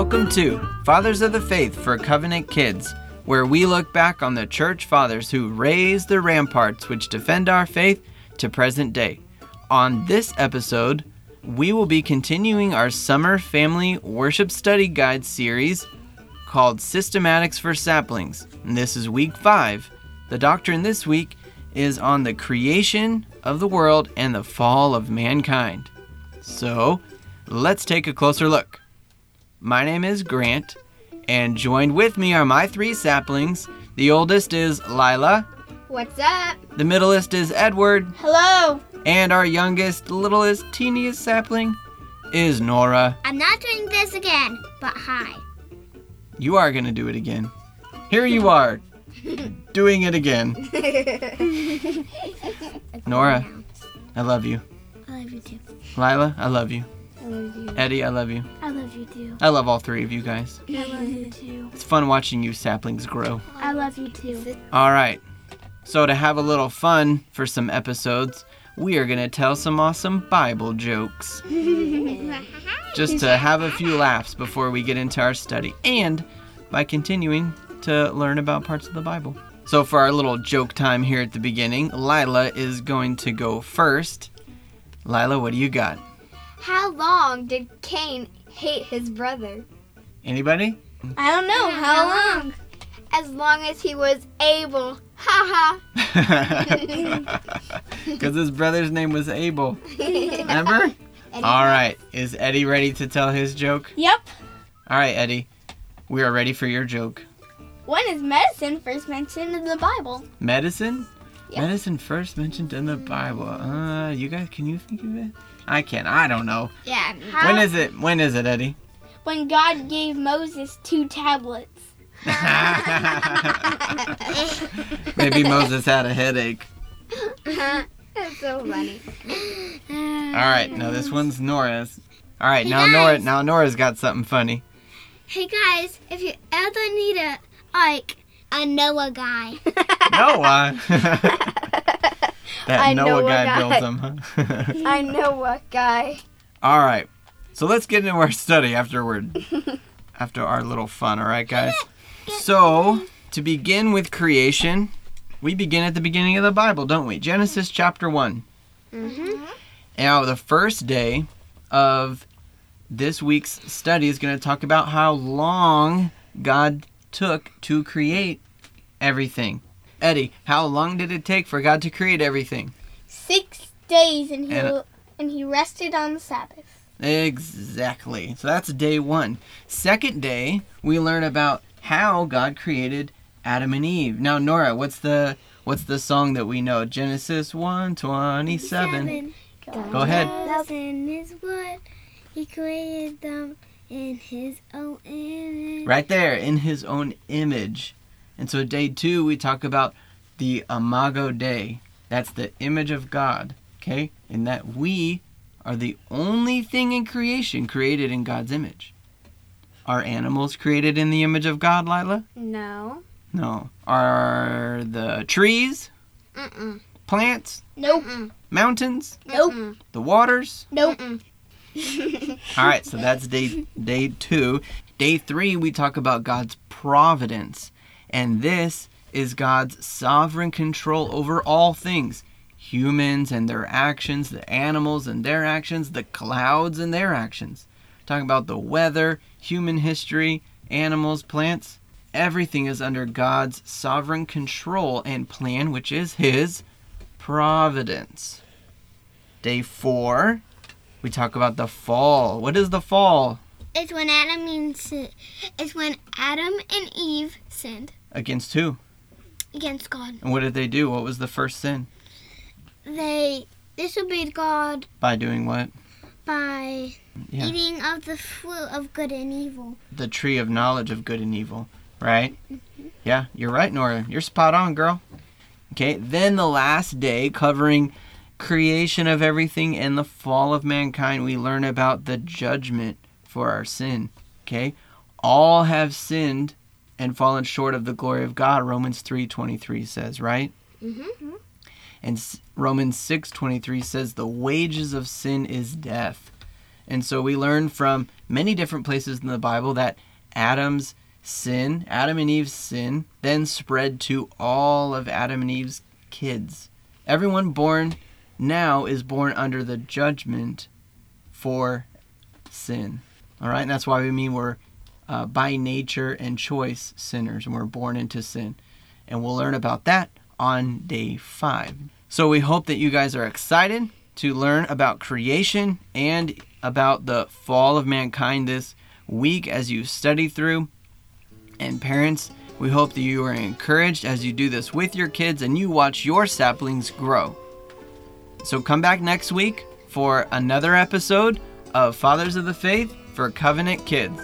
Welcome to Fathers of the Faith for Covenant Kids, where we look back on the church fathers who raised the ramparts which defend our faith to present day. On this episode, we will be continuing our summer family worship study guide series called Systematics for Saplings. And this is week 5. The doctrine this week is on the creation of the world and the fall of mankind. So, let's take a closer look. My name is Grant, and joined with me are my three saplings. The oldest is Lila, What's up? the middleest is Edward, Hello. and our youngest, littlest, teeniest sapling is Nora. I'm not doing this again, but hi. You are going to do it again. Here you are, doing it again. Nora, I love you. I love you too. Lila, I love you. Love you. Eddie, I love you. I love you too. I love all three of you guys. I love you too. It's fun watching you saplings grow. I love you too. All right. So, to have a little fun for some episodes, we are going to tell some awesome Bible jokes. Just to have a few laughs before we get into our study and by continuing to learn about parts of the Bible. So, for our little joke time here at the beginning, Lila is going to go first. Lila, what do you got? How long did Cain hate his brother? Anybody? I don't know. Mm, How long? As long as he was able. Ha ha. Because his brother's name was Abel. ha. Remember? All right. Is Eddie ready to tell his joke? Yep. All right, Eddie. We are ready for your joke. When is medicine first mentioned in the Bible? Medicine? Yeah. Medicine first mentioned in the Bible. Uh, you guys, can you think of it? I can't. I don't know. Yeah. When is it? When is it, Eddie? When God gave Moses two tablets. Maybe Moses had a headache. That's so funny. All right, now this one's Nora's. All right, now Nora. Now Nora's got something funny. Hey guys, if you ever need a like a Noah Noah. that I Noah guy, guy. builds them, huh? I know what guy. all right, so let's get into our study afterward. After our little fun, all right, guys. So to begin with creation, we begin at the beginning of the Bible, don't we? Genesis chapter one. Mm-hmm. Now, the first day of this week's study is going to talk about how long God took to create everything. Eddie, how long did it take for God to create everything? Six days and he And- uh, and he rested on the Sabbath. Exactly. So that's day one. Second day, we learn about how God created Adam and Eve. Now, Nora, what's the what's the song that we know? Genesis one twenty seven. Go ahead. Love in his wood. He created them in his own image. Right there, in his own image. And so day two, we talk about the Imago Dei. That's the image of God. Okay? And that we are the only thing in creation created in God's image. Are animals created in the image of God, Lila? No. No. Are the trees, Mm-mm. plants, Nope. mountains, Nope. the waters? Nope. All right, so that's day day 2. Day 3 we talk about God's providence. And this is God's sovereign control over all things. Humans and their actions, the animals and their actions, the clouds and their actions. Talking about the weather, human history, animals, plants. Everything is under God's sovereign control and plan, which is His providence. Day four, we talk about the fall. What is the fall? It's when Adam it's when Adam and Eve sinned Against who? against God. And what did they do? What was the first sin? They disobeyed God By doing what? by Yeah. eating of the fruit of good and evil. The tree of knowledge of good and evil, right? Mm-hmm. Yeah, you're right, Nora. You're spot on, girl. Okay, then the last day, covering creation of everything and the fall of mankind, we learn about the judgment for our sin. Okay? All have sinned and fallen short of the glory of God, Romans 3:23 says, right? Mm-hmm. And Romans 6:23 says the wages of sin is death. And so we learn from many different places in the Bible that Adam's sin, Adam and Eve's sin, then spread to all of Adam and Eve's kids. Everyone born now is born under the judgment for sin. All right, and that's why we mean we're uh, by nature and choice sinners, and we're born into sin. And we'll learn about that on day five. So we hope that you guys are excited to learn about creation and about the fall of mankind this week as you study through. And parents, we hope that you are encouraged as you do this with your kids and you watch your saplings grow. So come back next week for another episode of Fathers of the Faith for Covenant Kids.